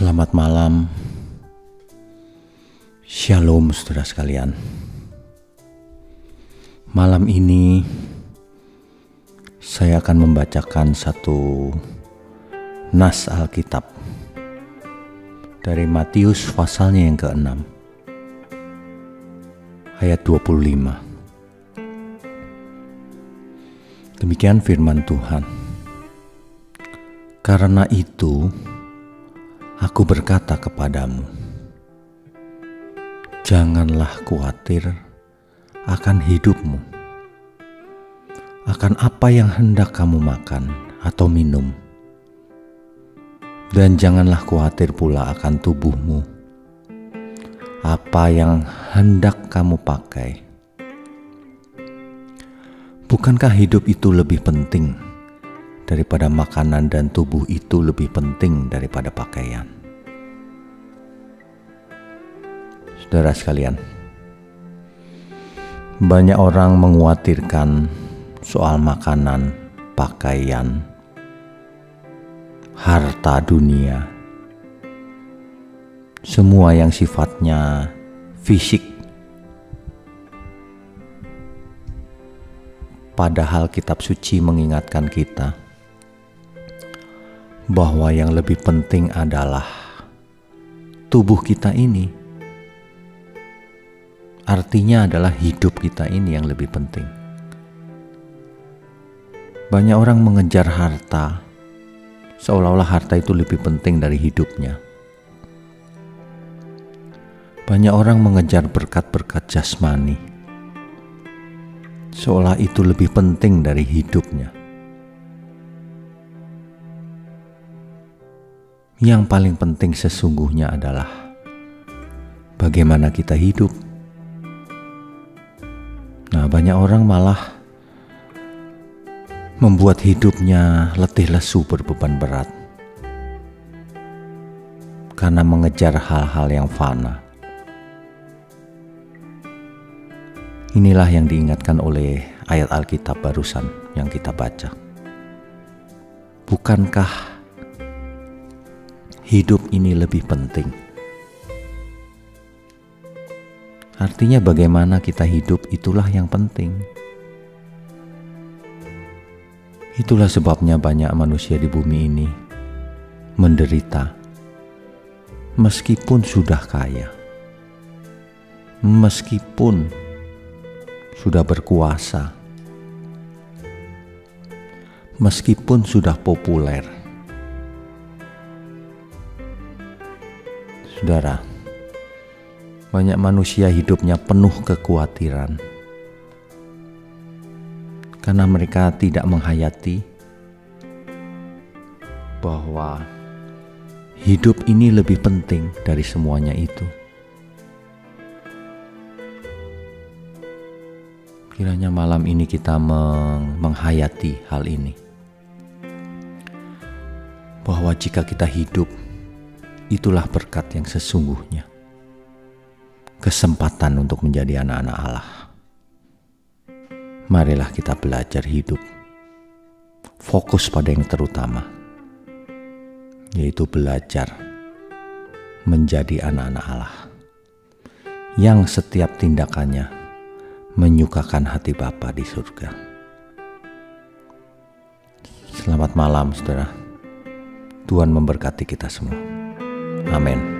Selamat malam, Shalom, saudara sekalian. Malam ini saya akan membacakan satu nas Alkitab dari Matius pasalnya yang ke-6 ayat 25. Demikian firman Tuhan. Karena itu, aku berkata kepadamu, janganlah khawatir akan hidupmu, akan apa yang hendak kamu makan atau minum, dan janganlah khawatir pula akan tubuhmu, apa yang hendak kamu pakai. Bukankah hidup itu lebih penting daripada makanan dan tubuh itu lebih penting daripada pakaian? Saudara sekalian, banyak orang mengkhawatirkan soal makanan, pakaian, harta dunia, semua yang sifatnya fisik Padahal kitab suci mengingatkan kita bahwa yang lebih penting adalah tubuh kita ini. Artinya adalah hidup kita ini yang lebih penting. Banyak orang mengejar harta, seolah-olah harta itu lebih penting dari hidupnya. Banyak orang mengejar berkat-berkat jasmani seolah itu lebih penting dari hidupnya. Yang paling penting sesungguhnya adalah bagaimana kita hidup. Nah, banyak orang malah membuat hidupnya letih lesu berbeban berat karena mengejar hal-hal yang fana. Inilah yang diingatkan oleh ayat Alkitab barusan yang kita baca. Bukankah hidup ini lebih penting? Artinya, bagaimana kita hidup itulah yang penting. Itulah sebabnya banyak manusia di bumi ini menderita, meskipun sudah kaya, meskipun sudah berkuasa, meskipun sudah populer. Saudara, banyak manusia hidupnya penuh kekhawatiran karena mereka tidak menghayati bahwa hidup ini lebih penting dari semuanya itu. Kiranya malam ini kita meng menghayati hal ini. Bahwa jika kita hidup, itulah berkat yang sesungguhnya. Kesempatan untuk menjadi anak-anak Allah. Marilah kita belajar hidup. Fokus pada yang terutama. Yaitu belajar menjadi anak-anak Allah. Yang setiap tindakannya menyukakan hati Bapa di surga. Selamat malam, saudara. Tuhan memberkati kita semua. Amén.